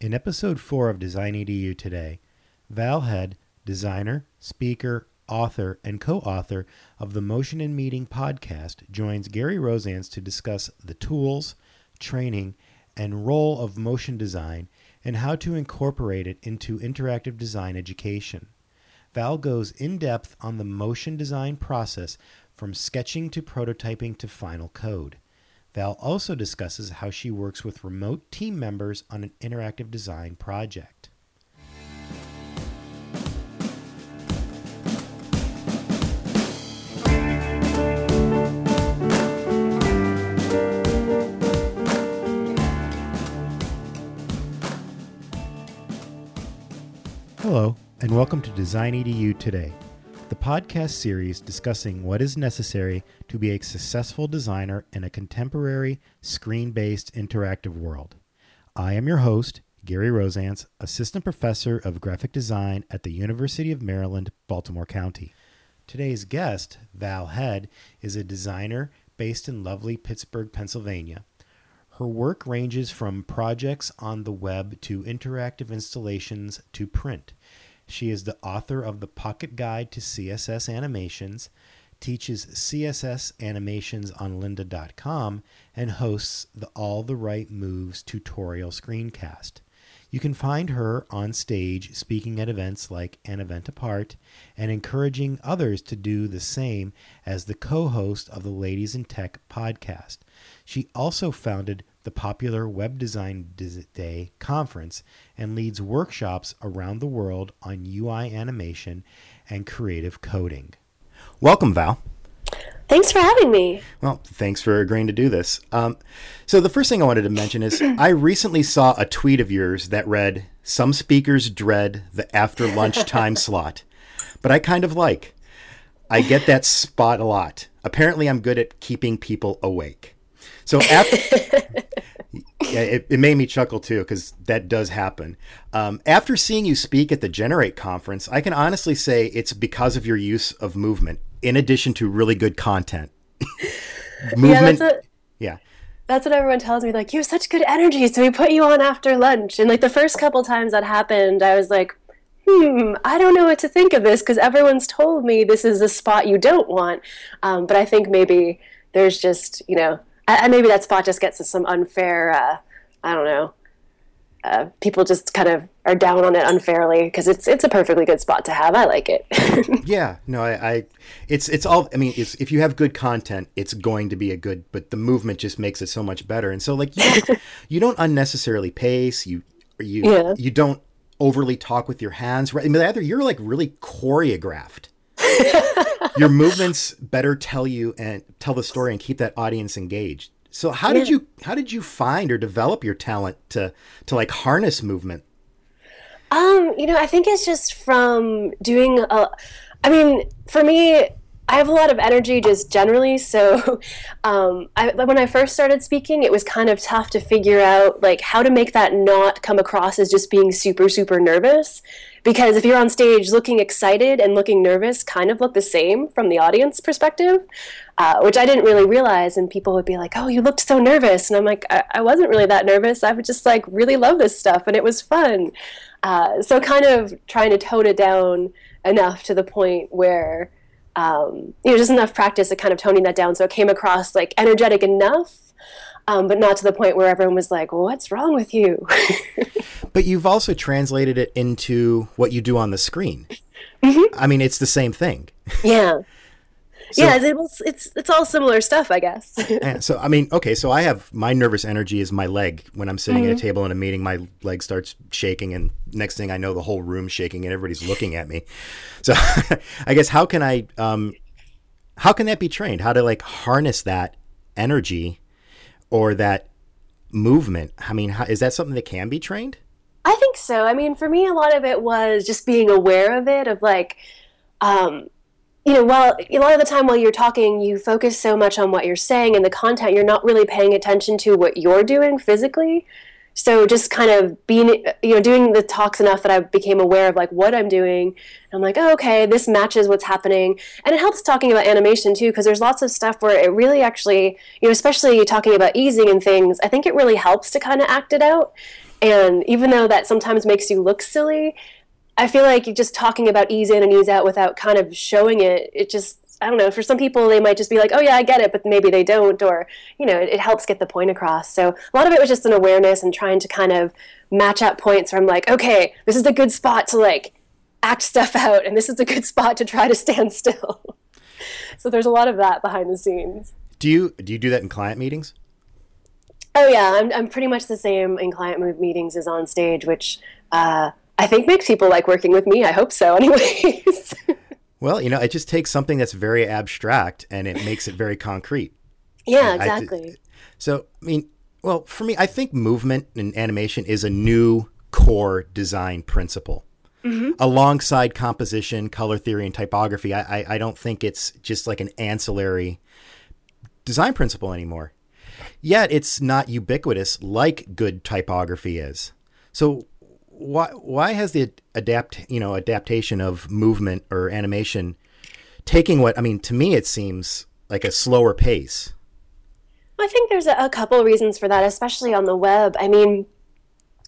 In episode 4 of Design EDU today, Val Head, designer, speaker, author, and co author of the Motion and Meaning podcast, joins Gary Rozanc to discuss the tools, training, and role of motion design and how to incorporate it into interactive design education. Val goes in depth on the motion design process from sketching to prototyping to final code. Val also discusses how she works with remote team members on an interactive design project. Hello, and welcome to Design EDU Today, the podcast series discussing what is necessary to be a successful designer in a contemporary, screen based interactive world. I am your host, Gary Rozanc, Assistant Professor of Graphic Design at the University of Maryland, Baltimore County. Today's guest, Val Head, is a designer based in lovely Pittsburgh, Pennsylvania. Her work ranges from projects on the web to interactive installations to print. She is the author of the Pocket Guide to CSS Animations, teaches CSS animations on lynda.com, and hosts the All the Right Moves tutorial screencast. You can find her on stage speaking at events like An Event Apart and encouraging others to do the same as the co host of the Ladies in Tech podcast. She also founded the popular Web Design Day conference and leads workshops around the world on UI animation and creative coding. Welcome, Val. Thanks for having me. Well, thanks for agreeing to do this. Um, so, the first thing I wanted to mention is I recently saw a tweet of yours that read, Some speakers dread the after lunch time slot, but I kind of like. I get that spot a lot. Apparently, I'm good at keeping people awake. So, after, yeah, it, it, made me chuckle too because that does happen. Um, after seeing you speak at the Generate conference, I can honestly say it's because of your use of movement, in addition to really good content. movement, yeah, that's what, yeah. That's what everyone tells me. Like, you have such good energy, so we put you on after lunch. And like the first couple times that happened, I was like, hmm, I don't know what to think of this because everyone's told me this is a spot you don't want. Um, but I think maybe there's just you know and maybe that spot just gets us some unfair. Uh, I don't know. Uh, people just kind of are down on it unfairly because it's it's a perfectly good spot to have. I like it. yeah, no, I, I, it's it's all. I mean, it's, if you have good content, it's going to be a good. But the movement just makes it so much better. And so, like, you don't, you don't unnecessarily pace. You you yeah. you don't overly talk with your hands. Right? I mean, either you're like really choreographed your movements better tell you and tell the story and keep that audience engaged. So how did you how did you find or develop your talent to to like harness movement? Um, you know, I think it's just from doing a I mean, for me, I have a lot of energy just generally. So, um, I, when I first started speaking, it was kind of tough to figure out like how to make that not come across as just being super, super nervous. Because if you're on stage looking excited and looking nervous, kind of look the same from the audience perspective, uh, which I didn't really realize. And people would be like, "Oh, you looked so nervous," and I'm like, I, I wasn't really that nervous. I would just like really love this stuff, and it was fun. Uh, so, kind of trying to tone it down enough to the point where um, you know, just enough practice at kind of toning that down. So it came across like energetic enough, um, but not to the point where everyone was like, "What's wrong with you?" but you've also translated it into what you do on the screen. Mm-hmm. I mean, it's the same thing. Yeah. So, yeah, it's, it's it's all similar stuff, I guess. so I mean, okay, so I have my nervous energy is my leg. When I'm sitting mm-hmm. at a mm-hmm. table in a meeting, my leg starts shaking, and next thing I know, the whole room's shaking, and everybody's looking at me. So I guess how can I um, how can that be trained? How to like harness that energy or that movement? I mean, how, is that something that can be trained? I think so. I mean, for me, a lot of it was just being aware of it, of like. Um, you know, while a lot of the time while you're talking, you focus so much on what you're saying and the content, you're not really paying attention to what you're doing physically. So just kind of being, you know, doing the talks enough that I became aware of like what I'm doing. I'm like, oh, okay, this matches what's happening. And it helps talking about animation too, because there's lots of stuff where it really actually, you know, especially talking about easing and things, I think it really helps to kind of act it out And even though that sometimes makes you look silly, I feel like just talking about ease in and ease out without kind of showing it, it just I don't know. For some people, they might just be like, "Oh yeah, I get it," but maybe they don't, or you know, it, it, helps get the point across. So a lot of it was just an awareness and trying to kind of match up points where I'm like, "Okay, this is a good spot to like act stuff out, and this is a good spot to try to stand still." so there's a lot of that behind the scenes. Do you do you do that in client meetings? Oh yeah, I'm I'm pretty much the same in client meetings as on stage, which uh, I think makes people like working with me. I hope so, anyways. Well, you know, it just takes something that's very abstract and it makes it very concrete. Yeah, exactly. I, so, I mean, well, for me, I think movement and animation is a new core design principle. Mm-hmm. Alongside composition, color theory, and typography, I, I, I don't think it's just like an ancillary design principle anymore. Yet it's not ubiquitous like good typography is. So why why has the adapt you know adaptation of movement or animation taking what I mean to me it seems like a slower pace. I think there's a, a couple reasons for that, especially on the web. I mean,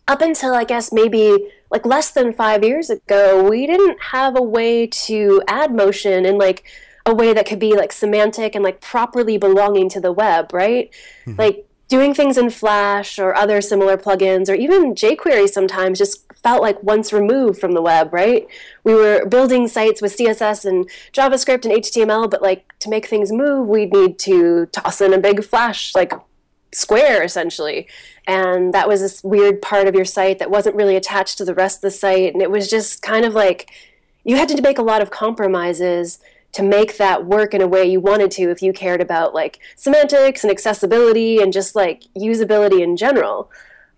up until I guess maybe like less than five years ago, we didn't have a way to add motion in like a way that could be like semantic and like properly belonging to the web, right? Mm-hmm. Like doing things in Flash or other similar plugins or even jQuery sometimes just felt like once removed from the web, right? We were building sites with CSS and JavaScript and HTML, but like to make things move, we'd need to toss in a big Flash like square essentially. And that was this weird part of your site that wasn't really attached to the rest of the site. And it was just kind of like you had to make a lot of compromises to make that work in a way you wanted to if you cared about like semantics and accessibility and just like usability in general.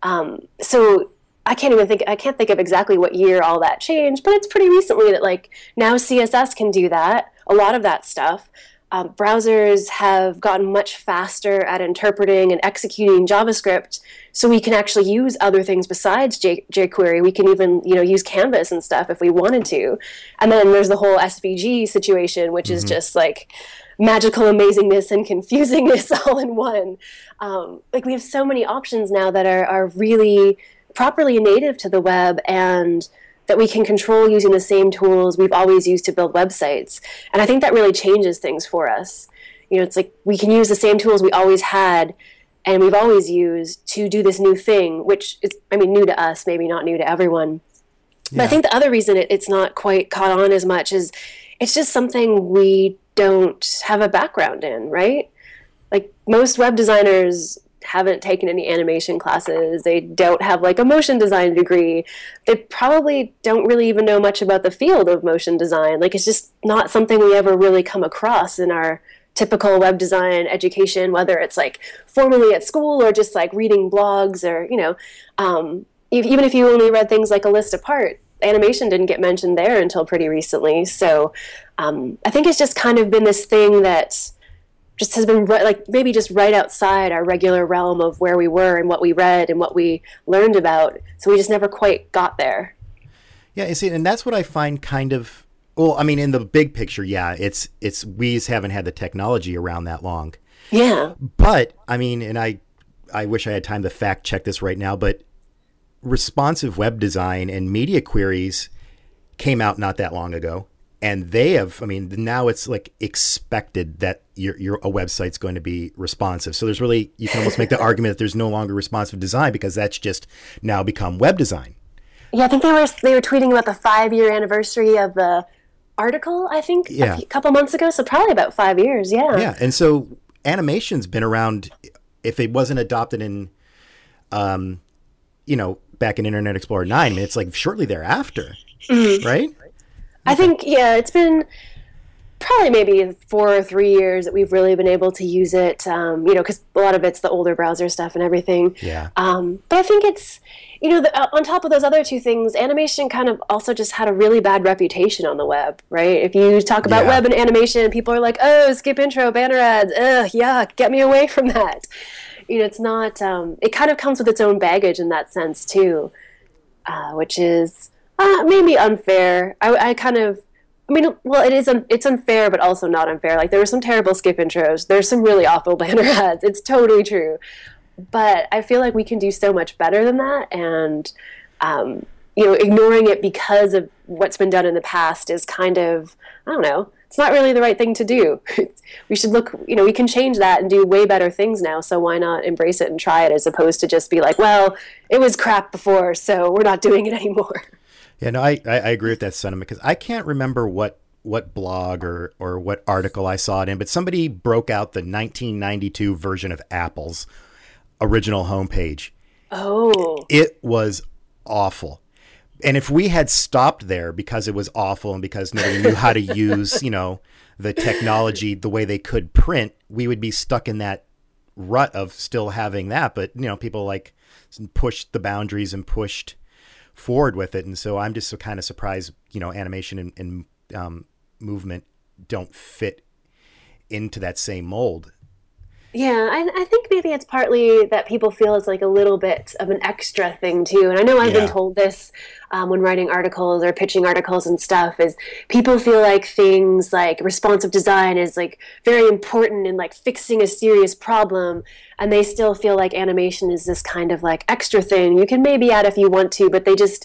Um, so I can't even think I can't think of exactly what year all that changed, but it's pretty recently that like now CSS can do that, a lot of that stuff um, browsers have gotten much faster at interpreting and executing JavaScript, so we can actually use other things besides J- jQuery. We can even, you know, use Canvas and stuff if we wanted to. And then there's the whole SVG situation, which mm-hmm. is just like magical amazingness and confusingness all in one. Um, like we have so many options now that are, are really properly native to the web and that we can control using the same tools we've always used to build websites. And I think that really changes things for us. You know, it's like we can use the same tools we always had and we've always used to do this new thing, which is, I mean, new to us, maybe not new to everyone. Yeah. But I think the other reason it, it's not quite caught on as much is it's just something we don't have a background in, right? Like most web designers haven't taken any animation classes. They don't have like a motion design degree. They probably don't really even know much about the field of motion design. Like it's just not something we ever really come across in our typical web design education, whether it's like formally at school or just like reading blogs or, you know, um, even if you only read things like a list apart, animation didn't get mentioned there until pretty recently. So um, I think it's just kind of been this thing that just has been right, like maybe just right outside our regular realm of where we were and what we read and what we learned about. So we just never quite got there. Yeah, you see, and that's what I find kind of well. I mean, in the big picture, yeah, it's it's we haven't had the technology around that long. Yeah. But I mean, and I I wish I had time to fact check this right now, but responsive web design and media queries came out not that long ago and they have i mean now it's like expected that your, your a website's going to be responsive. So there's really you can almost make the argument that there's no longer responsive design because that's just now become web design. Yeah i think they were they were tweeting about the five year anniversary of the article i think yeah. a couple months ago. So probably about five years yeah. Yeah and so animation's been around if it wasn't adopted in um you know back in internet explorer 9 it's like shortly thereafter mm-hmm. right I think yeah, it's been probably maybe four or three years that we've really been able to use it. Um, you know, because a lot of it's the older browser stuff and everything. Yeah. Um, but I think it's you know the, uh, on top of those other two things, animation kind of also just had a really bad reputation on the web, right? If you talk about yeah. web and animation, people are like, "Oh, skip intro, banner ads, ugh, yuck, get me away from that." You know, it's not. Um, it kind of comes with its own baggage in that sense too, uh, which is uh, maybe unfair. I, I kind of I mean, well, it is un- it's unfair, but also not unfair. Like there were some terrible skip intros. There's some really awful banner ads. It's totally true. but I feel like we can do so much better than that. And, um, you know, ignoring it because of what's been done in the past is kind of, I don't know, it's not really the right thing to do. we should look, you know, we can change that and do way better things now. So why not embrace it and try it as opposed to just be like, well, it was crap before, so we're not doing it anymore. Yeah, no, I, I agree with that sentiment because I can't remember what what blog or or what article I saw it in, but somebody broke out the 1992 version of Apple's original homepage. Oh, it was awful. And if we had stopped there because it was awful and because nobody knew how to use, you know, the technology the way they could print, we would be stuck in that rut of still having that. But you know, people like pushed the boundaries and pushed forward with it. And so I'm just so kind of surprised, you know, animation and, and um, movement don't fit into that same mold. Yeah, I, I, think maybe it's partly that people feel it's like a little bit of an extra thing too. And I know I've yeah. been told this um, when writing articles or pitching articles and stuff is people feel like things like responsive design is like very important in like fixing a serious problem, and they still feel like animation is this kind of like extra thing you can maybe add if you want to, but they just,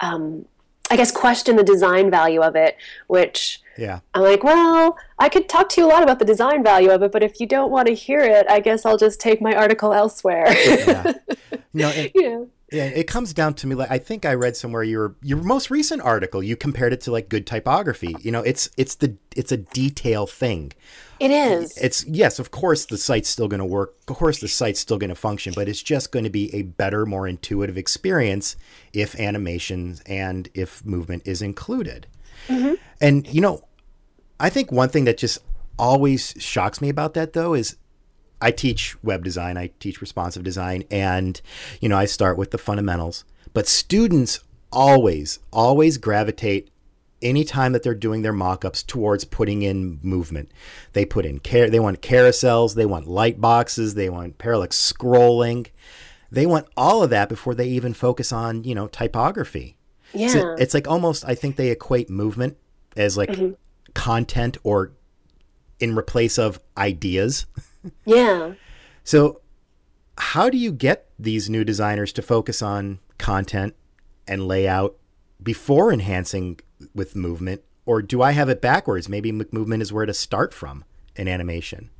um, I guess, question the design value of it, which yeah. I'm like, well, I could talk to you a lot about the design value of it, but if you don't want to hear it, I guess I'll just take my article elsewhere. yeah. No, it, you know. Yeah, it comes down to me like I think I read somewhere your your most recent article you compared it to like good typography. You know, it's it's the it's a detail thing. It is. It's yes, of course the site's still going to work. Of course the site's still going to function, but it's just going to be a better, more intuitive experience if animations and if movement is included. Mm-hmm. And you know, I think one thing that just always shocks me about that though is I teach web design, I teach responsive design, and you know, I start with the fundamentals. But students always, always gravitate anytime that they're doing their mock-ups towards putting in movement. They put in care they want carousels, they want light boxes, they want parallax scrolling. They want all of that before they even focus on, you know, typography. Yeah. So it's like almost I think they equate movement as like mm-hmm. content or in replace of ideas. Yeah. so how do you get these new designers to focus on content and layout before enhancing with movement or do I have it backwards? Maybe movement is where to start from in animation.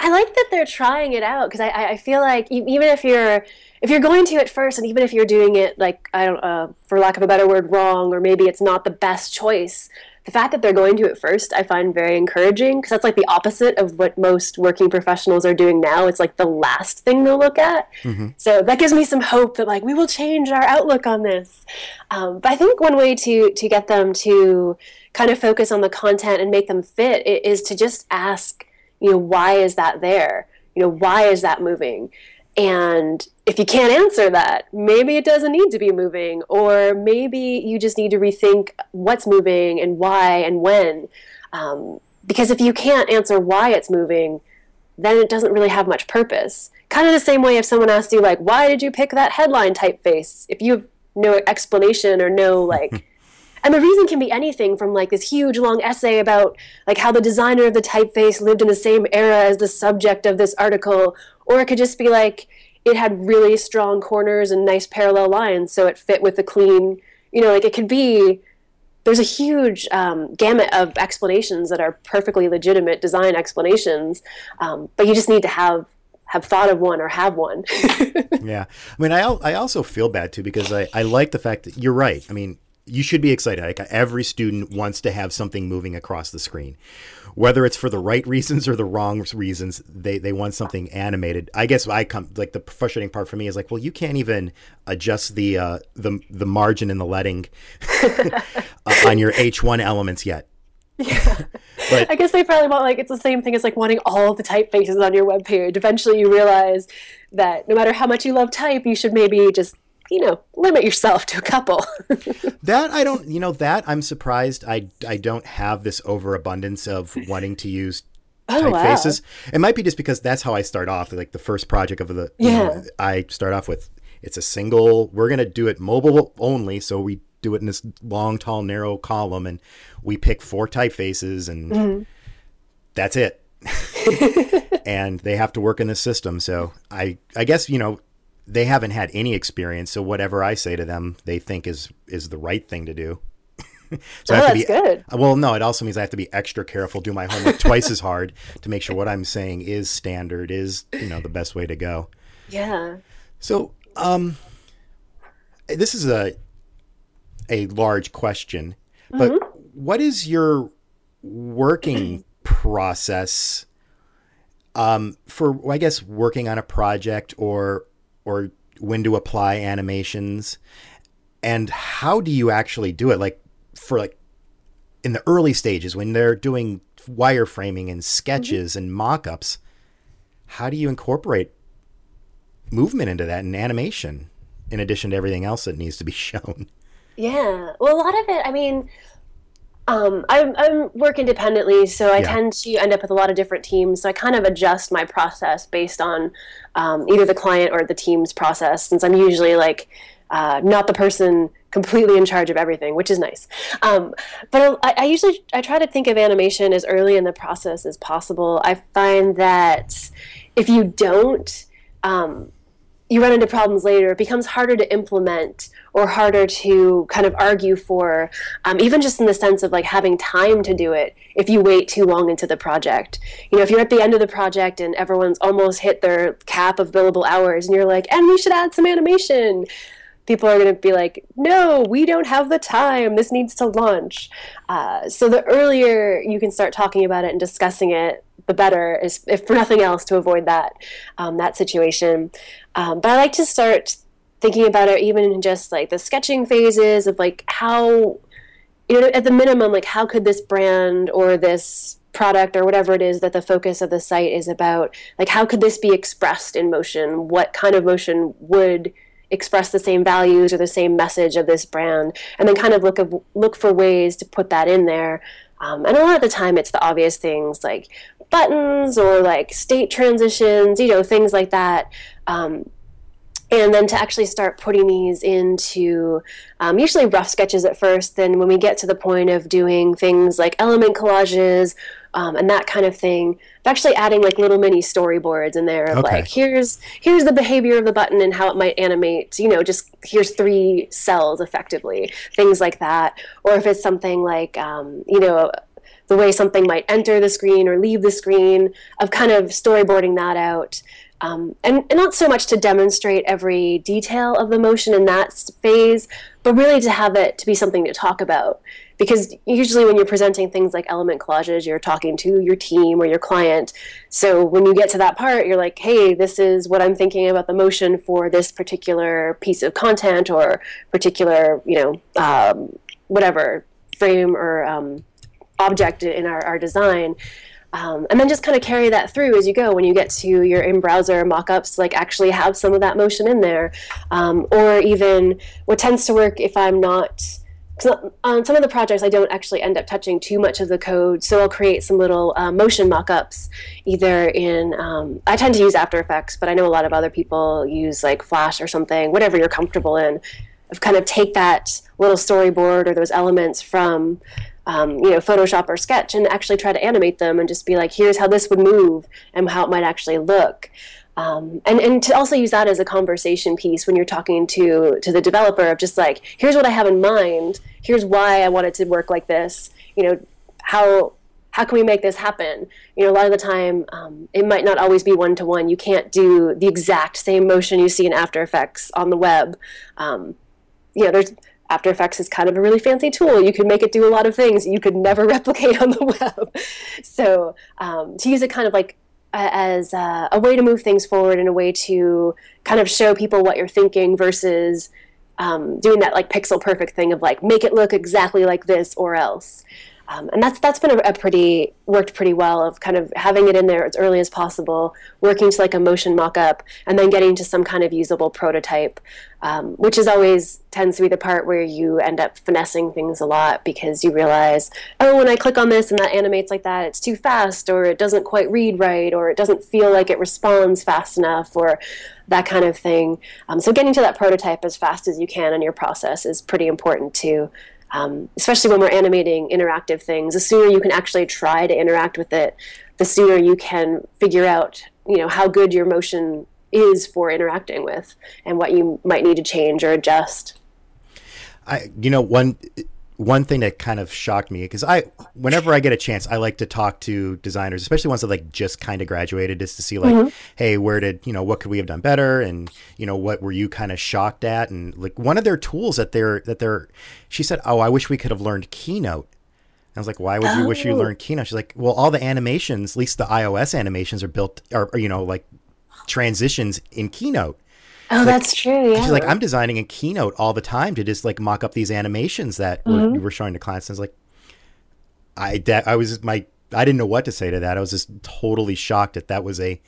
I like that they're trying it out because I, I feel like even if you're if you're going to it first, and even if you're doing it like I don't, uh, for lack of a better word, wrong, or maybe it's not the best choice, the fact that they're going to it first, I find very encouraging because that's like the opposite of what most working professionals are doing now. It's like the last thing they'll look at. Mm-hmm. So that gives me some hope that like we will change our outlook on this. Um, but I think one way to to get them to kind of focus on the content and make them fit is to just ask, you know, why is that there? You know, why is that moving? And if you can't answer that, maybe it doesn't need to be moving, or maybe you just need to rethink what's moving and why and when. Um, because if you can't answer why it's moving, then it doesn't really have much purpose. Kind of the same way if someone asks you, like, why did you pick that headline typeface? If you have no explanation or no, like, and the reason can be anything from like this huge long essay about like how the designer of the typeface lived in the same era as the subject of this article or it could just be like it had really strong corners and nice parallel lines, so it fit with the clean. You know, like it could be. There's a huge um, gamut of explanations that are perfectly legitimate design explanations, um, but you just need to have have thought of one or have one. yeah. I mean, I, I also feel bad too because I, I like the fact that you're right. I mean, you should be excited. Like every student wants to have something moving across the screen whether it's for the right reasons or the wrong reasons, they, they want something animated. I guess I come like the frustrating part for me is like, well, you can't even adjust the uh, the the margin and the leading uh, on your H one elements yet. Yeah. but I guess they probably want like it's the same thing as like wanting all the typefaces on your web page. Eventually you realize that no matter how much you love type, you should maybe just you know, limit yourself to a couple. that I don't, you know, that I'm surprised I I don't have this overabundance of wanting to use oh, typefaces. Wow. It might be just because that's how I start off. Like the first project of the, yeah, know, I start off with it's a single. We're gonna do it mobile only, so we do it in this long, tall, narrow column, and we pick four typefaces, and mm-hmm. that's it. and they have to work in the system. So I, I guess you know they haven't had any experience, so whatever I say to them, they think is is the right thing to do. so oh, I have to be, good. Well, no, it also means I have to be extra careful, do my homework twice as hard to make sure what I'm saying is standard, is you know the best way to go. Yeah. So, um, this is a a large question, but mm-hmm. what is your working process um, for, I guess, working on a project or or when to apply animations, and how do you actually do it? Like for like in the early stages when they're doing wireframing and sketches mm-hmm. and mock-ups, how do you incorporate movement into that and animation in addition to everything else that needs to be shown? Yeah. Well, a lot of it, I mean, um, I, I work independently, so I yeah. tend to end up with a lot of different teams. So I kind of adjust my process based on um, either the client or the team's process, since I'm usually like uh, not the person completely in charge of everything, which is nice. Um, but I, I, usually I try to think of animation as early in the process as possible. I find that if you don't, um, you run into problems later. It becomes harder to implement or harder to kind of argue for, um, even just in the sense of like having time to do it if you wait too long into the project. You know, if you're at the end of the project and everyone's almost hit their cap of billable hours and you're like, and we should add some animation. People are going to be like, no, we don't have the time. This needs to launch. Uh, so the earlier you can start talking about it and discussing it, the better is if for nothing else to avoid that um, that situation um, but i like to start thinking about it even in just like the sketching phases of like how you know at the minimum like how could this brand or this product or whatever it is that the focus of the site is about like how could this be expressed in motion? What kind of motion would express the same values or the same message of this brand? And then kind of look of, look for ways to put that in there. Um, and a lot of the time it's the obvious things like buttons or like state transitions, you know, things like that. Um, and then to actually start putting these into um, usually rough sketches at first. Then when we get to the point of doing things like element collages um, and that kind of thing, actually adding like little mini storyboards in there of okay. like here's here's the behavior of the button and how it might animate. You know, just here's three cells effectively, things like that. Or if it's something like um, you know the way something might enter the screen or leave the screen, of kind of storyboarding that out. Um, and, and, not so much to demonstrate every detail of the motion in that phase, but really to have it to be something to talk about. Because usually, when you're presenting things like element collages, you're talking to your team or your client. So when you get to that part, you're like, hey, this is what I'm thinking about the motion for this particular piece of content or particular, you know, um, whatever frame or um, object in our, our design. Um, and then just kind of carry that through as you go. When you get to your in-browser mock-ups like actually have some of that motion in there. Um, or even what tends to work if i'm not on some of the projects i don't actually end up touching too much of the code so i'll create some little uh, motion mock-ups either in um, i tend to use after effects but i know a lot of other people use like flash or something whatever you're comfortable in. Of kind of take that little storyboard or those elements from um, you know, Photoshop or Sketch and actually try to animate them and just be like, here's how this would move and how it might actually look. Um, and, and to also use that as a conversation piece when you're talking to to the developer of just like here's what I have in mind. Here's why I want it to work like this. You know how how can we make this happen? You know a lot of the time um, it might not always be one to one you can't do the exact same motion you see in After Effects on the web. Um, you know there's after Effects is kind of a really fancy tool. You could make it do a lot of things you could never replicate on the web. So um, to use it kind of like as a, a, way to move things forward and a way to kind of show people what you're thinking versus um, doing that like pixel perfect thing of like make it look exactly like this or else. Um, and that's that's been a, a, pretty worked pretty well of kind of having it in there as early as possible, working to like a motion mock-up, and then getting to some kind of usable prototype, um, which is always tends to be the part where you end up finessing things a lot because you realize, oh, when I click on this and that animates like that, it's too fast, or it doesn't quite read right, or it doesn't feel like it responds fast enough, or that kind of thing. Um, so getting to that prototype as fast as you can in your process is pretty important too. Um, especially when we're animating interactive things. The sooner you can actually try to interact with it, the sooner you can figure out, you know, how good your motion is for interacting with and what you might need to change or adjust. I, you know, one one thing that kind of shocked me because I, whenever I get a chance, I like to talk to designers, especially ones that like just kind of graduated, just to see like, mm-hmm. hey, where did you know what could we have done better, and you know what were you kind of shocked at, and like one of their tools that they're that they're, she said, oh, I wish we could have learned Keynote. I was like, why would you oh. wish you oh. learned Keynote? She's like, well, all the animations, at least the iOS animations, are built, are or you know, like transitions in Keynote. Oh, like, that's true. Yeah. She's like, I'm designing a keynote all the time to just like mock up these animations that mm-hmm. we're, we're, showing to clients. And I was like, I I was my I didn't know what to say to that. I was just totally shocked that that was a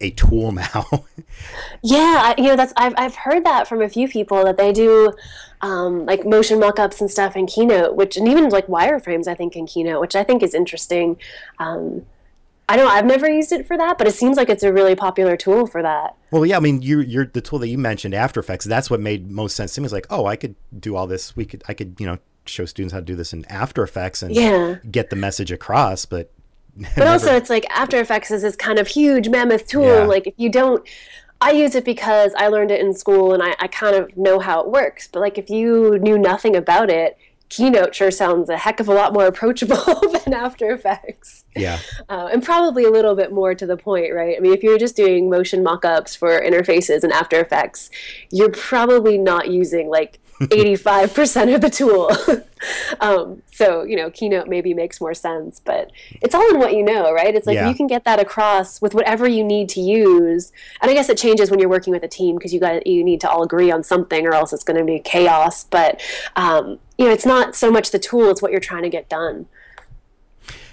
a tool now. yeah, you know that's I've I've heard that from a few people that they do um, like motion mockups and stuff in Keynote, which and even like wireframes I think in Keynote, which I think is interesting. Um, I don't. I've never used it for that, but it seems like it's a really popular tool for that. Well, yeah. I mean, you, you're the tool that you mentioned, After Effects. That's what made most sense to me. It's like, oh, I could do all this. We could, I could, you know, show students how to do this in After Effects and yeah. get the message across. But but never... also, it's like After Effects is this kind of huge mammoth tool. Yeah. Like if you don't, I use it because I learned it in school and I, I kind of know how it works. But like if you knew nothing about it, Keynote sure sounds a heck of a lot more approachable than After Effects. Yeah. Uh, and probably a little bit more to the point, right? I mean, if you're just doing motion mockups for interfaces and After Effects, you're probably not using like 85% of the tool. um, so, you know, Keynote maybe makes more sense, but it's all in what you know, right? It's like yeah. you can get that across with whatever you need to use. And I guess it changes when you're working with a team because you got you need to all agree on something or else it's going to be chaos. But, um, you know, it's not so much the tool, it's what you're trying to get done.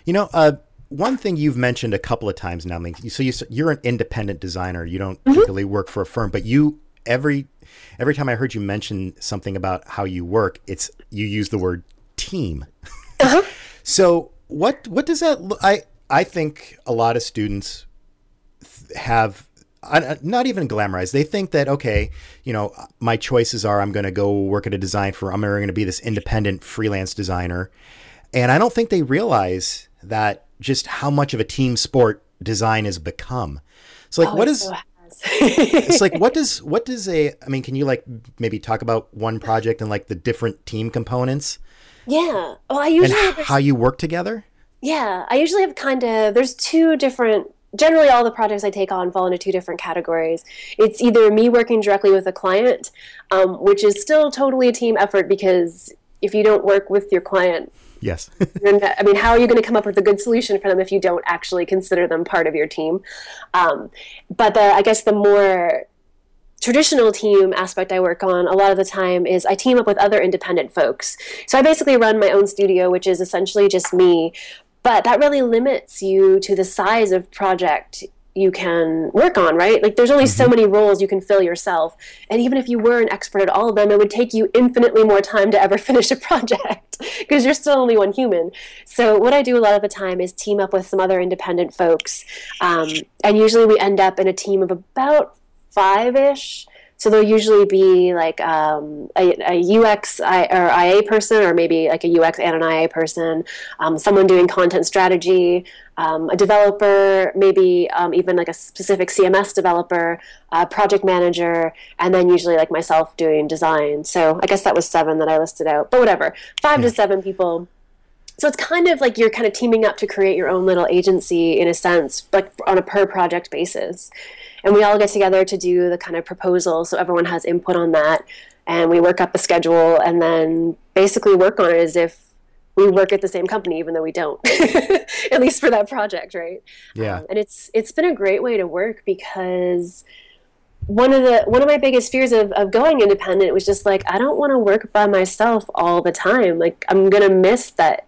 You know, uh, one thing you've mentioned a couple of times now, so you, you're an independent designer. You don't mm-hmm. typically work for a firm, but you every every time I heard you mention something about how you work, it's you use the word team. Uh-huh. so what what does that look? I I think a lot of students have not even glamorized. They think that okay, you know, my choices are I'm going to go work at a design firm. I'm going to be this independent freelance designer, and I don't think they realize that just how much of a team sport design has become. So like, oh, what is so it's like what does what does a I mean, can you like maybe talk about one project and like the different team components? Yeah. Well, I usually and how you work together. Yeah, I usually have kind of there's two different. Generally, all the projects I take on fall into two different categories. It's either me working directly with a client, um, which is still totally a team effort because if you don't work with your client, Yes. I mean, how are you going to come up with a good solution for them if you don't actually consider them part of your team? Um, but the, I guess the more traditional team aspect I work on a lot of the time is I team up with other independent folks. So I basically run my own studio, which is essentially just me. But that really limits you to the size of project you can work on, right? Like there's only so mm-hmm. many roles you can fill yourself. And even if you were an expert at all of them, it would take you infinitely more time to ever finish a project because you're still only one human. So what I do a lot of the time is team up with some other independent folks. Um, and usually we end up in a team of about five-ish so there'll usually be like um, a, a, UX or IA person, or maybe like a UX and an IA person, um, someone doing content strategy, um, a developer, maybe um, even like a specific CMS developer, a project manager, and then usually like myself doing design. So I guess that was seven that I listed out, but whatever, five yeah. to seven people so it's kind of like you're kind of teaming up to create your own little agency in a sense, like on a per project basis and we all get together to do the kind of proposal so everyone has input on that. And we work up a schedule and then basically work on it as if we work at the same company even though we don't at least for that project right? Yeah. Um, and it's it's been a great way to work because one of the one of my biggest fears of, of going independent was just like i don't want to work by myself all the time. Like i'm gonna miss that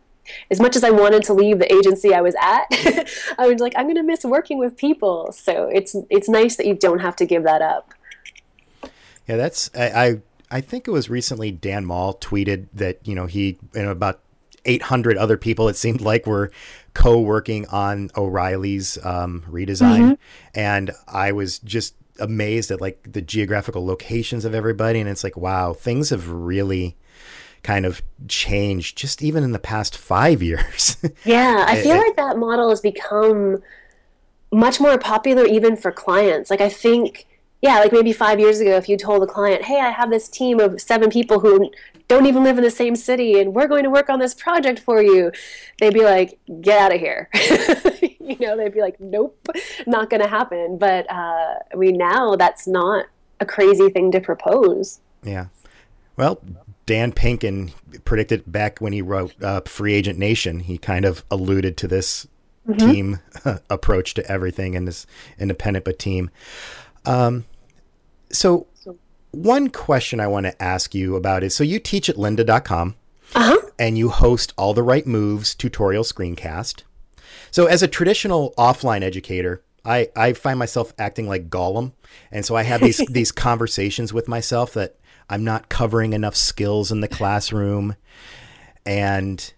as much as I wanted to leave the agency I was at, I was like, I'm going to miss working with people. So it's it's nice that you don't have to give that up. Yeah, that's I I, I think it was recently Dan Mall tweeted that you know he and about 800 other people it seemed like were co-working on O'Reilly's um, redesign, mm-hmm. and I was just amazed at like the geographical locations of everybody, and it's like wow, things have really kind of changed just even in the past five years. yeah, I feel It- like that model has become much more popular even for clients. Like I think, yeah, like maybe five years ago, if you told a client, "Hey, I have this team of seven people who don't even live in the same city, and we're going to work on this project for you," they'd be like, "Get out of here." you know, they'd be like, "Nope, not going to happen." But uh, I mean, now that's not a crazy thing to propose. Yeah. Well, Dan Pinkin predicted back when he wrote uh, Free Agent Nation, he kind of alluded to this team approach to everything and this independent but team. Um, so, one question I want to ask you about is so you teach at lynda.com Uh huh. and you host All the Right Moves tutorial screencast. So, as a traditional offline educator, I, I find myself acting like Gollum. And so I have these, these conversations with myself that I'm not covering enough skills in the classroom. And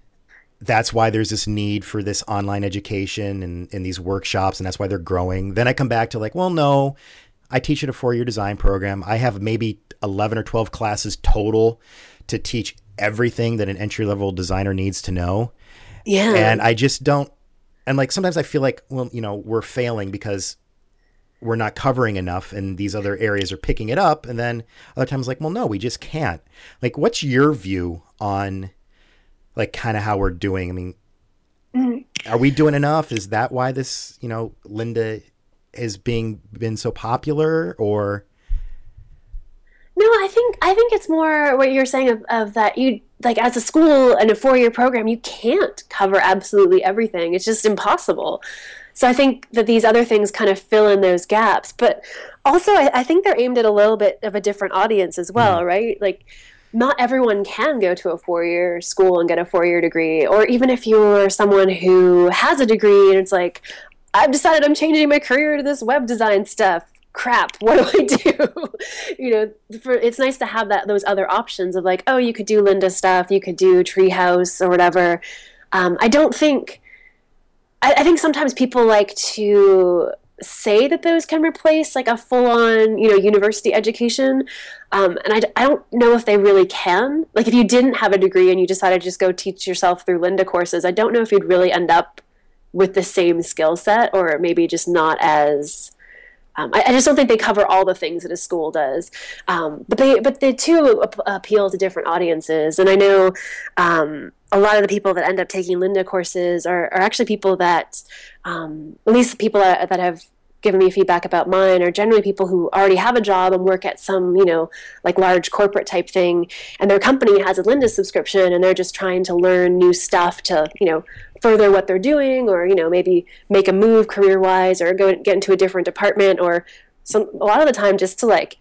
that's why there's this need for this online education and, and these workshops. And that's why they're growing. Then I come back to like, well, no, I teach at a four year design program. I have maybe 11 or 12 classes total to teach everything that an entry level designer needs to know Yeah. and I just don't. And like sometimes I feel like, well, you know, we're failing because we're not covering enough, and these other areas are picking it up. And then other times, like, well, no, we just can't. Like, what's your view on, like, kind of how we're doing? I mean, Mhm. are we doing enough? Is that why this, you know, Lynda is being been so popular, or No, I think I think it's more what you're saying of, of that you like as a school and a four year program, you can't cover absolutely everything. It's just impossible. So I think that these other things kind of fill in those gaps. But also I, I think they're aimed at a little bit of a different audience as well, right? Like not everyone can go to a four year school and get a four year degree. Or even if you're someone who has a degree and it's like, I've decided I'm changing my career to this web design stuff. Crap, what do I do? you know, for, it's nice to have that those other options of like, oh, you could do Lynda stuff, you could do Treehouse or whatever. Um, I don't think. I, I think sometimes people like to say that those can replace like a full-on, you know, university education, um, and I, I don't know if they really can. Like, if you didn't have a degree and you decided to just go teach yourself through Lynda courses, I don't know if you'd really end up with the same skill set, or maybe just not as um, I, I just don't think they cover all the things that a school does, um, but they but they too ap- appeal to different audiences. And I know um, a lot of the people that end up taking Lynda courses are, are actually people that, um, at least people that, that have given me feedback about mine are generally people who already have a job and work at some you know like large corporate type thing, and their company has a Lynda subscription, and they're just trying to learn new stuff to you know further what they're doing or you know maybe make a move career wise or go get into a different department or some a lot of the time just to like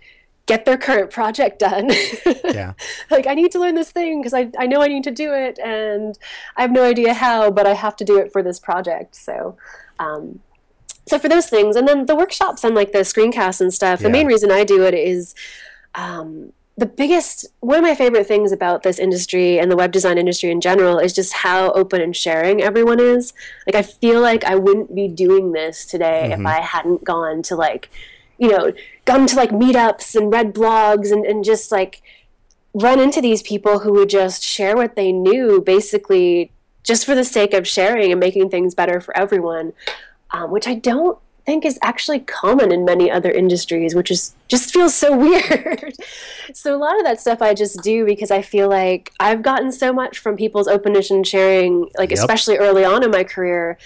get their current project done. Yeah, like i need to learn this thing because I, I know i need to do it and i have no idea how but i have to do it for this project. So um, so for those things and then the workshops and like the screencasts and stuff the main reason i do it is um, the biggest one of my favorite things about this industry and the web design industry in general is just how open and sharing everyone is. Like i feel like i wouldn't be doing this today if Mhm. i hadn't gone to like you know gone to like meetups and read blogs and, and just like run into these people who would just share what they knew basically just for the sake of sharing and making things better for everyone um, which i don't think is actually common in many other industries which is just feels so weird. So a lot of that stuff i just do because i feel like i've gotten so much from people's openness and sharing like Yep. especially early on in my career.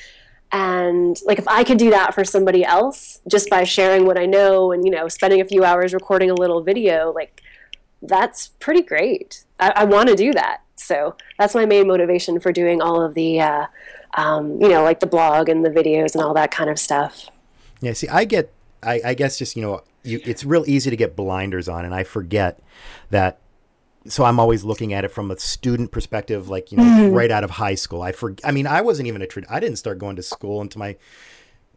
And like if i could do that for somebody else just by sharing what i know and you know spending a few hours recording a little video like that's pretty great. I, I want to do that. So that's my main motivation for doing all of the uh, um, you know like the blog and the videos and all that kind of stuff yeah. See, I get, I, I guess, just you know, you, it's real easy to get blinders on, and I forget that so I'm always looking at it from a student perspective, like you know, Mhm. right out of high school. I for, I mean, I wasn't even a tra- I didn't start going to school into my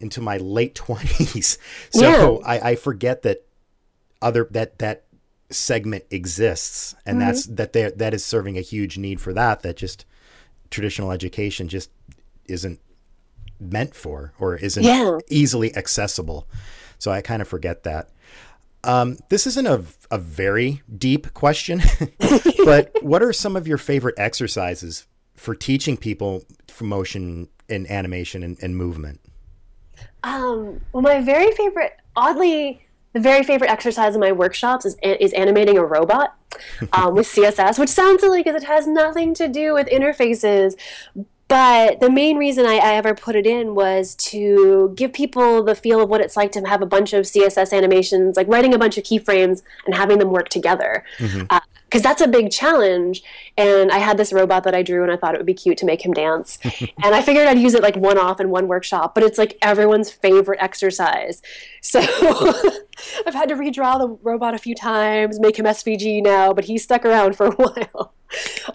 into my late twenties, so I, I forget that other that that segment exists, and Mhm. that's that there that is serving a huge need for that. That just traditional education just isn't meant for or isn't Yeah. easily accessible. So I kind of forget that. Um, this isn't a, a very deep question, but what are some of your favorite exercises for teaching people for motion and animation and, and movement? Um, well, my very favorite, oddly, the very favorite exercise in my workshops is, is animating a robot um, with CSS, which sounds silly because it has nothing to do with interfaces. But the main reason I, I, ever put it in was to give people the feel of what it's like to have a bunch of CSS animations, like writing a bunch of keyframes and having them work together. Mm-hmm. Uh, because that's a big challenge. And I had this robot that I drew, and I thought it would be cute to make him dance. and I figured I'd use it like one off in one workshop, but it's like everyone's favorite exercise. So I've had to redraw the robot a few times, make him SVG now, but he stuck around for a while.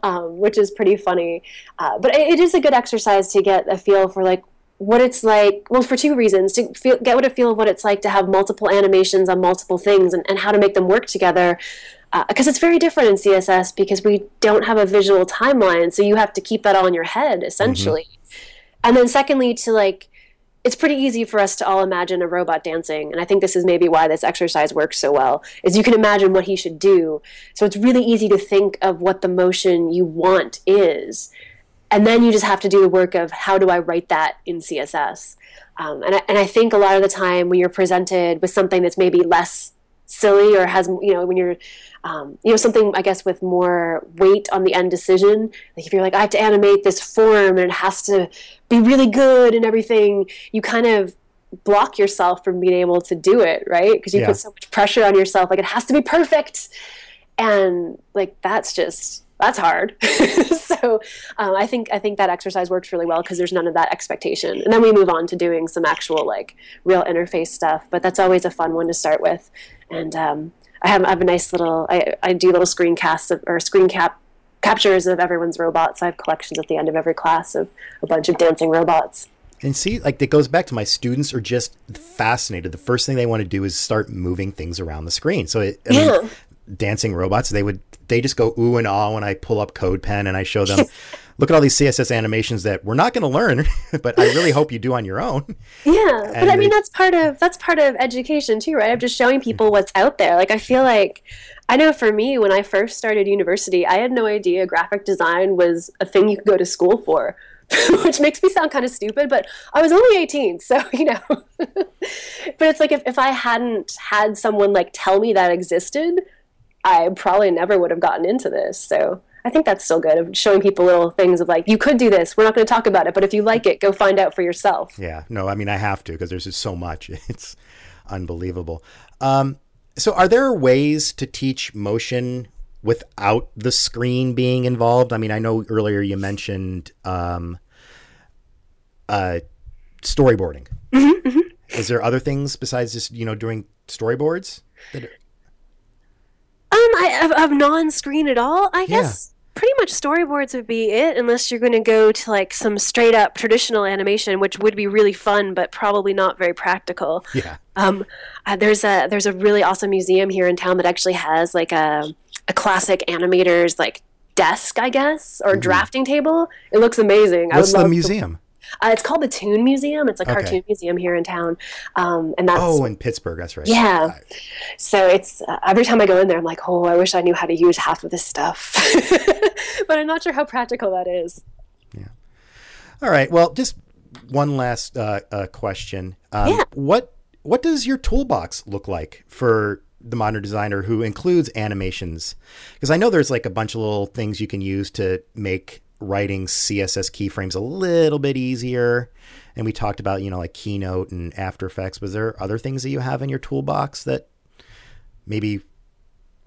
Um, which is pretty funny, uh, but it, it is a good exercise to get a feel for like what it's like well for two reasons to feel, get what a feel of what it's like to have multiple animations on multiple things and, and how to make them work together because uh, it's very different in css because we don't have a visual timeline so you have to keep that all in your head essentially. Mm-hmm. and then secondly to like it's pretty easy for us to all imagine a robot dancing and i think this is maybe why this exercise works so well is you can imagine what he should do. So it's really easy to think of what the motion you want is and then you just have to do the work of how do I write that in CSS. Um, and, I, and I think a lot of the time when you're presented with something that's maybe less silly or has you know when you're um, you know something I guess with more weight on the end decision. Like if you're like I have to animate this form and it has to be really good and everything, you kind of block yourself from being able to do it, right? Because you yeah. put so much pressure on yourself. Like it has to be perfect, and like that's just that's hard. so um, I think I think that exercise works really well because there's none of that expectation, and then we move on to doing some actual like real interface stuff. But that's always a fun one to start with, and um, I have I have a nice little I, I do little screencasts of, or screen cap captures of everyone's robots. I have collections at the end of every class of a bunch of dancing robots. And see, like it goes back to my students are just fascinated. The first thing they want to do is start moving things around the screen. So it, I yeah. Dancing robots, they would they just go ooh and ah when I pull up CodePen and I show them, look at all these CSS animations that we're not going to learn, but I really hope you do on your own. Yeah, and but I mean that's part of that's part of education too, right? Of just showing people what's out there. Like I feel like I know for me when I first started university, I had no idea graphic design was a thing you could go to school for. which makes me sound kind of stupid, but I was only 18, so you know. but it's like if, if I hadn't had someone like tell me that existed, I probably never would have gotten into this. So I think that's still good of showing people little things of like, you could do this. We're not going to talk about it, but if you like it, go find out for yourself. Yeah. No, I mean, I have to because there's just so much. It's unbelievable. Um, so, are there ways to teach motion without the screen being involved? I mean, I know earlier you mentioned um, uh, storyboarding. Mm-hmm, mm-hmm. Is there other things besides just you know doing storyboards? That are- I of, of non-screen at all. I guess yeah. pretty much storyboards would be it, unless you're going to go to like some straight up traditional animation, which would be really fun, but probably not very practical. Yeah. Um, uh, there's a there's a really awesome museum here in town that actually has like a a classic animator's like desk, I guess, or mm-hmm. drafting table. It looks amazing. What's the museum? To, uh, it's called the ToonSeum. It's a cartoon museum here in town, um, and that's oh, in Pittsburgh. That's right. Yeah. So it's uh, every time I go in there, I'm like, oh, I wish I knew how to use half of this stuff, but I'm not sure how practical that is. Yeah. All right. Well, just one last uh, uh question. Um, yeah. What What does your toolbox look like for the modern designer who includes animations? Because I know there's like a bunch of little things you can use to make writing CSS keyframes a little bit easier. And we talked about, you know, like Keynote and After Effects. Was there other things that you have in your toolbox that maybe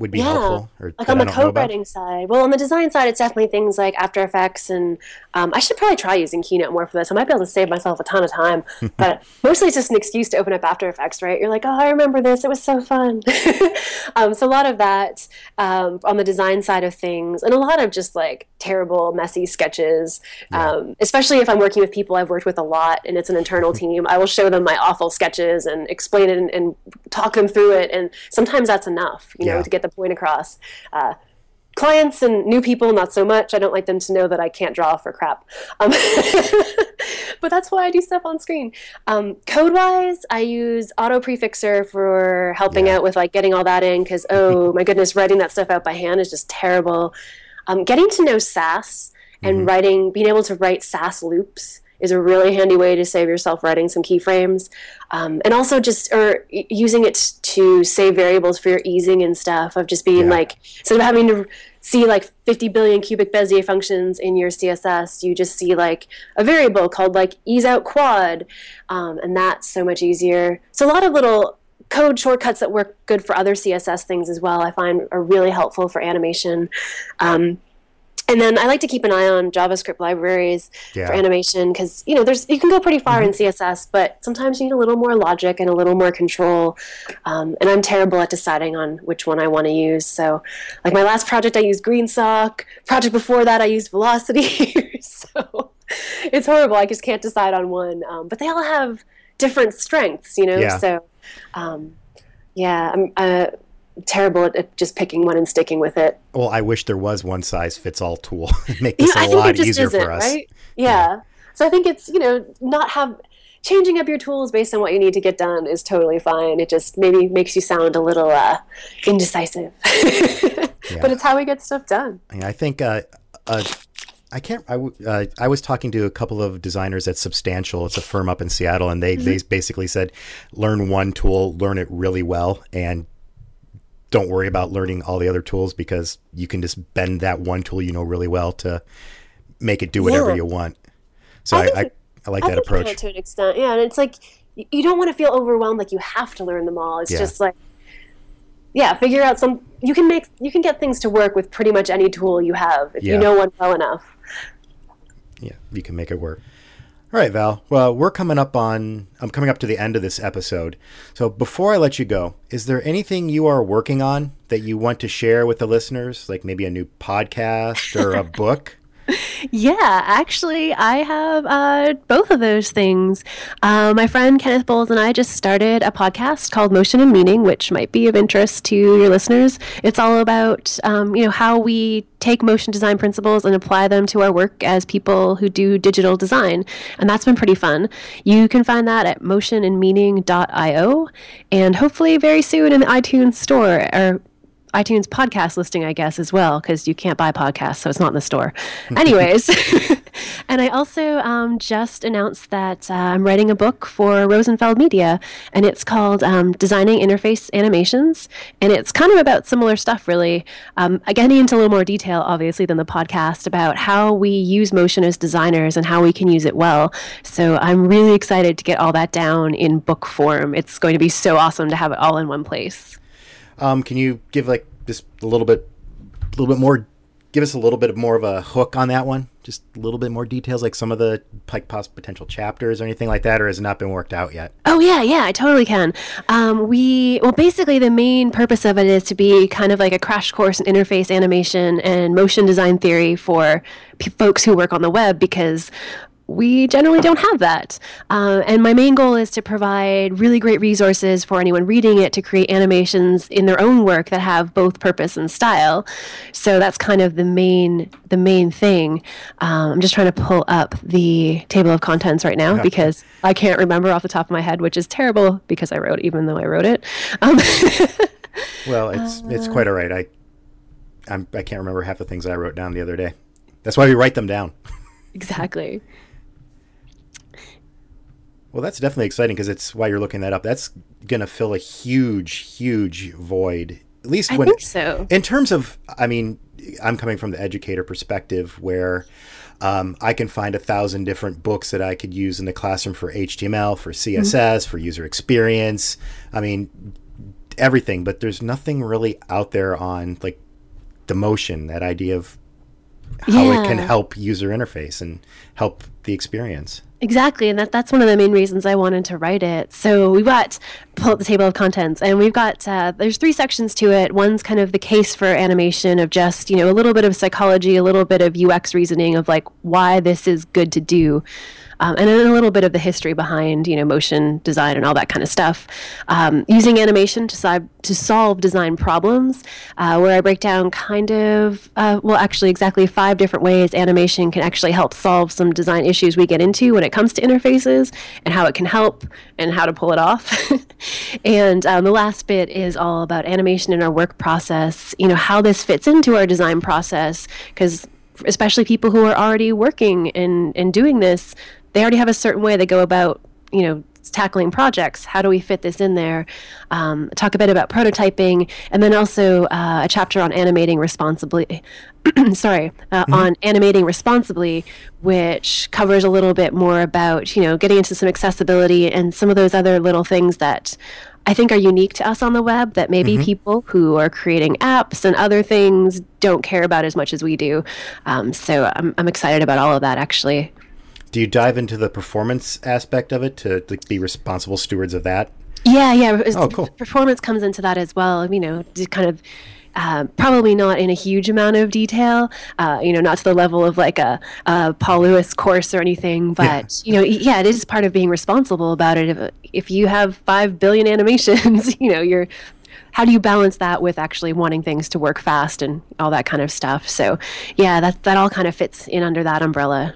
would be yeah. helpful? Or like on the code writing side. Well, on the design side, it's definitely things like After Effects, and um, I should probably try using Keynote more for this. I might be able to save myself a ton of time, but mostly it's just an excuse to open up After Effects, right? You're like, oh, I remember this; it was so fun. um, so a lot of that um, on the design side of things, and a lot of just like terrible, messy sketches. Yeah. Um, especially if I'm working with people I've worked with a lot, and it's an internal team, I will show them my awful sketches and explain it and, and talk them through it, and sometimes that's enough, you know, yeah. to get the point across. Uh, clients and new people, not so much. I don't like them to know that I can't draw for crap. Um, but that's why I do stuff on screen. Um, code wise, I use Auto Prefixer for helping yeah. out with like getting all that in because, oh my goodness, writing that stuff out by hand is just terrible. Um, getting to know Sass and mm-hmm. writing, being able to write Sass loops is a really handy way to save yourself writing some keyframes. Um, and also just or using it to save variables for your easing and stuff of just being yeah. like instead of having to see like 50 billion cubic Bezier functions in your CSS, you just see like a variable called like ease out quad, um, and that's so much easier. So a lot of little code shortcuts that work good for other CSS things as well. I find are really helpful for animation. Um, and then I like to keep an eye on JavaScript libraries yeah. for animation because you know there's you can go pretty far mm-hmm. in CSS, but sometimes you need a little more logic and a little more control. Um, and I'm terrible at deciding on which one I want to use. So, like my last project, I used GreenSock. Project before that, I used Velocity. so it's horrible. I just can't decide on one. Um, but they all have different strengths, you know. Yeah. So, um, yeah, I'm. Uh, terrible at, just picking one and sticking with it. Well, I wish there was one size fits all tool. Make this yeah, a lot easier for us. Right? Yeah. yeah. So I think it's, you know, not have changing up your tools based on what you need to get done is totally fine. It just maybe makes you sound a little uh, indecisive. yeah. But it's how we get stuff done. I think uh, uh, I can't. I, uh, I was talking to a couple of designers at Substantial. It's a firm up in Seattle, and they, mm-hmm. they basically said, learn one tool, learn it really well, and don't worry about learning all the other tools because you can just bend that one tool you know really well to make it do whatever yeah. you want. So I, I, I, I like that approach to an extent. Yeah, and it's like you don't want to feel overwhelmed like you have to learn them all. It's yeah. just like yeah, figure out some. You can make you can get things to work with pretty much any tool you have if yeah. you know one well enough. Yeah, you can make it work. All right, Val. Well, we're coming up on I'm coming up to the end of this episode. So before I let you go, is there anything you are working on that you want to share with the listeners, like maybe a new podcast or a book? Yeah, actually, I have uh, both of those things. Uh, my friend Cennydd Bowles and I just started a podcast called Motion and Meaning, which might be of interest to your listeners. It's all about um, you know how we take motion design principles and apply them to our work as people who do digital design, and that's been pretty fun. You can find that at motionandmeaning.io, and hopefully very soon in the iTunes store or iTunes podcast listing, I guess, as well, because you can't buy podcasts, so it's not in the store. Anyways, and I also um, just announced that uh, I'm writing a book for Rosenfeld Media, and it's called um, Designing Interface Animations, and it's kind of about similar stuff, really. Um, getting into a little more detail, obviously, than the podcast about how we use motion as designers and how we can use it well. So I'm really excited to get all that down in book form. It's going to be so awesome to have it all in one place. Um, can you give like just a little bit, a little bit more? Give us a little bit of more of a hook on that one. Just a little bit more details, like some of the like potential chapters or anything like that, or has it not been worked out yet? Oh yeah, yeah, I totally can. Um, we well, basically the main purpose of it is to be kind of like a crash course in interface animation and motion design theory for folks who work on the web because we generally don't have that. Uh, and my main goal is to provide really great resources for anyone reading it to create animations in their own work that have both purpose and style. So that's kind of the main the main thing. Um, I'm just trying to pull up the table of contents right now because I can't remember off the top of my head, which is terrible because I wrote even though I wrote it. Um, well, it's it's quite all right. I I'm, I can't remember half the things I wrote down the other day. That's why we write them down. Exactly. Well, that's definitely exciting because it's why you're looking that up. That's going to fill a huge, huge void. At least when, I think so. In terms of, I mean, I'm coming from the educator perspective where um, I can find a thousand different books that I could use in the classroom for HTML, for CSS, mm-hmm. for user experience. I mean, everything, but there's nothing really out there on like the motion, that idea of how yeah. it can help user interface and help the experience. Exactly, and that that's one of the main reasons I wanted to write it. So we've got pull up the table of contents, and we've got uh, there's three sections to it. One's kind of the case for animation of just you know a little bit of psychology, a little bit of UX reasoning of like why this is good to do um, and then a little bit of the history behind you know motion design and all that kind of stuff. Um, using animation to, si- to solve design problems, uh, where I break down kind of uh, well, actually exactly five different ways animation can actually help solve some design issues we get into when it comes to interfaces and how it can help and how to pull it off. and um, the last bit is all about animation in our work process. You know how this fits into our design process because especially people who are already working and, and doing this they already have a certain way they go about, you know, tackling projects. How do we fit this in there? Um, talk a bit about prototyping, and then also uh, a chapter on animating responsibly. sorry, uh, mm-hmm. on animating responsibly, which covers a little bit more about you know getting into some accessibility and some of those other little things that I think are unique to us on the web that maybe mm-hmm. people who are creating apps and other things don't care about as much as we do. Um, so I'm, I'm excited about all of that actually. Do you dive into the performance aspect of it to, to be responsible stewards of that? Yeah, yeah. Oh, cool. Performance comes into that as well. You know, kind of. Uh, probably not in a huge amount of detail, uh, you know, not to the level of like a, a Paul Lewis course or anything, but yeah. you know, yeah, it is part of being responsible about it. If, if you have five billion animations, you know, you're how do you balance that with actually wanting things to work fast and all that kind of stuff? So, yeah, that that all kind of fits in under that umbrella.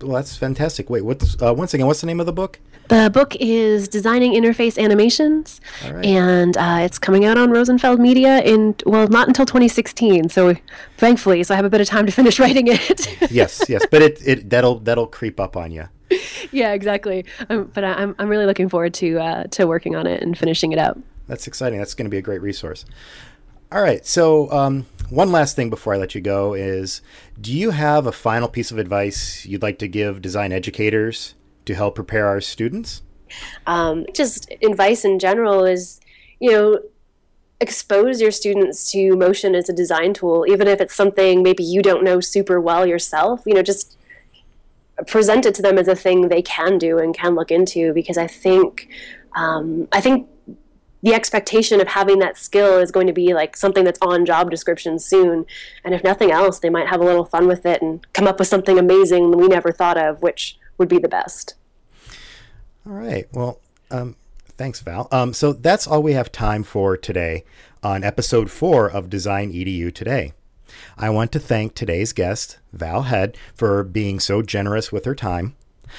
Well, that's fantastic. Wait, what's uh, once again? What's the name of the book? The book is Designing Interface Animations, and uh, it's coming out on Rosenfeld Media in well, not until 2016. So, thankfully, so I have a bit of time to finish writing it. yes, yes, but it, it that'll that'll creep up on you. Yeah, exactly. Um, but I, am I'm really looking forward to uh, to working on it and finishing it up. That's exciting. That's going to be a great resource. All right. So, um, one last thing before I let you go is do you have a final piece of advice you'd like to give design educators to help prepare our students? Um, just advice in general is, you know, expose your students to motion as a design tool, even if it's something maybe you don't know super well yourself. You know, just present it to them as a thing they can do and can look into because I think um, I think the expectation of having that skill is going to be like something that's on job descriptions soon. And if nothing else, they might have a little fun with it and come up with something amazing we never thought of, which would be the best. All right. Well, um, thanks, Val. Um, so that's all we have time for today on episode four of Design EDU Today. I want to thank today's guest, Val Head, for being so generous with her time.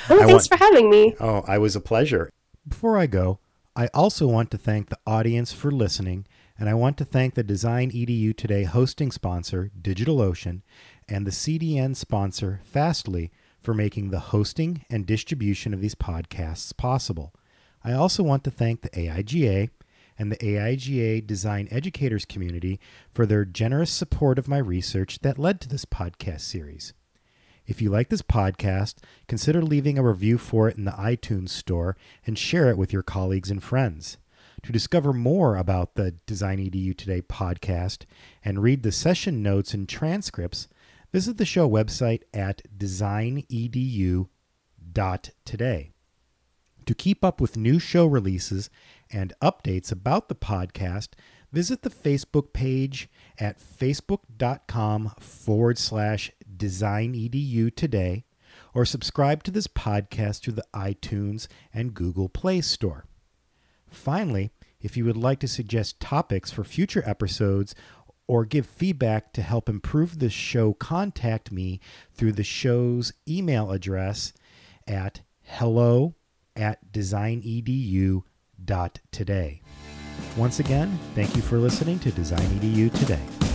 Oh, thanks want... for having me. Oh, I was a pleasure. Before I go, I also want to thank the audience for listening, and I want to thank the Design EDU Today hosting sponsor, DigitalOcean, and the CDN sponsor, Fastly, for making the hosting and distribution of these podcasts possible. I also want to thank the AIGA and the AIGA Design Educators community for their generous support of my research that led to this podcast series. If you like this podcast, consider leaving a review for it in the iTunes store and share it with your colleagues and friends. To discover more about the Design EDU Today podcast and read the session notes and transcripts, visit the show website at designedu.today. To keep up with new show releases and updates about the podcast, visit the Facebook page at facebook.com forward slash Design EDU today or subscribe to this podcast through the iTunes and Google Play Store. Finally, if you would like to suggest topics for future episodes or give feedback to help improve the show, contact me through the show's email address at hello at designedu.today. Once again, thank you for listening to Design EDU Today.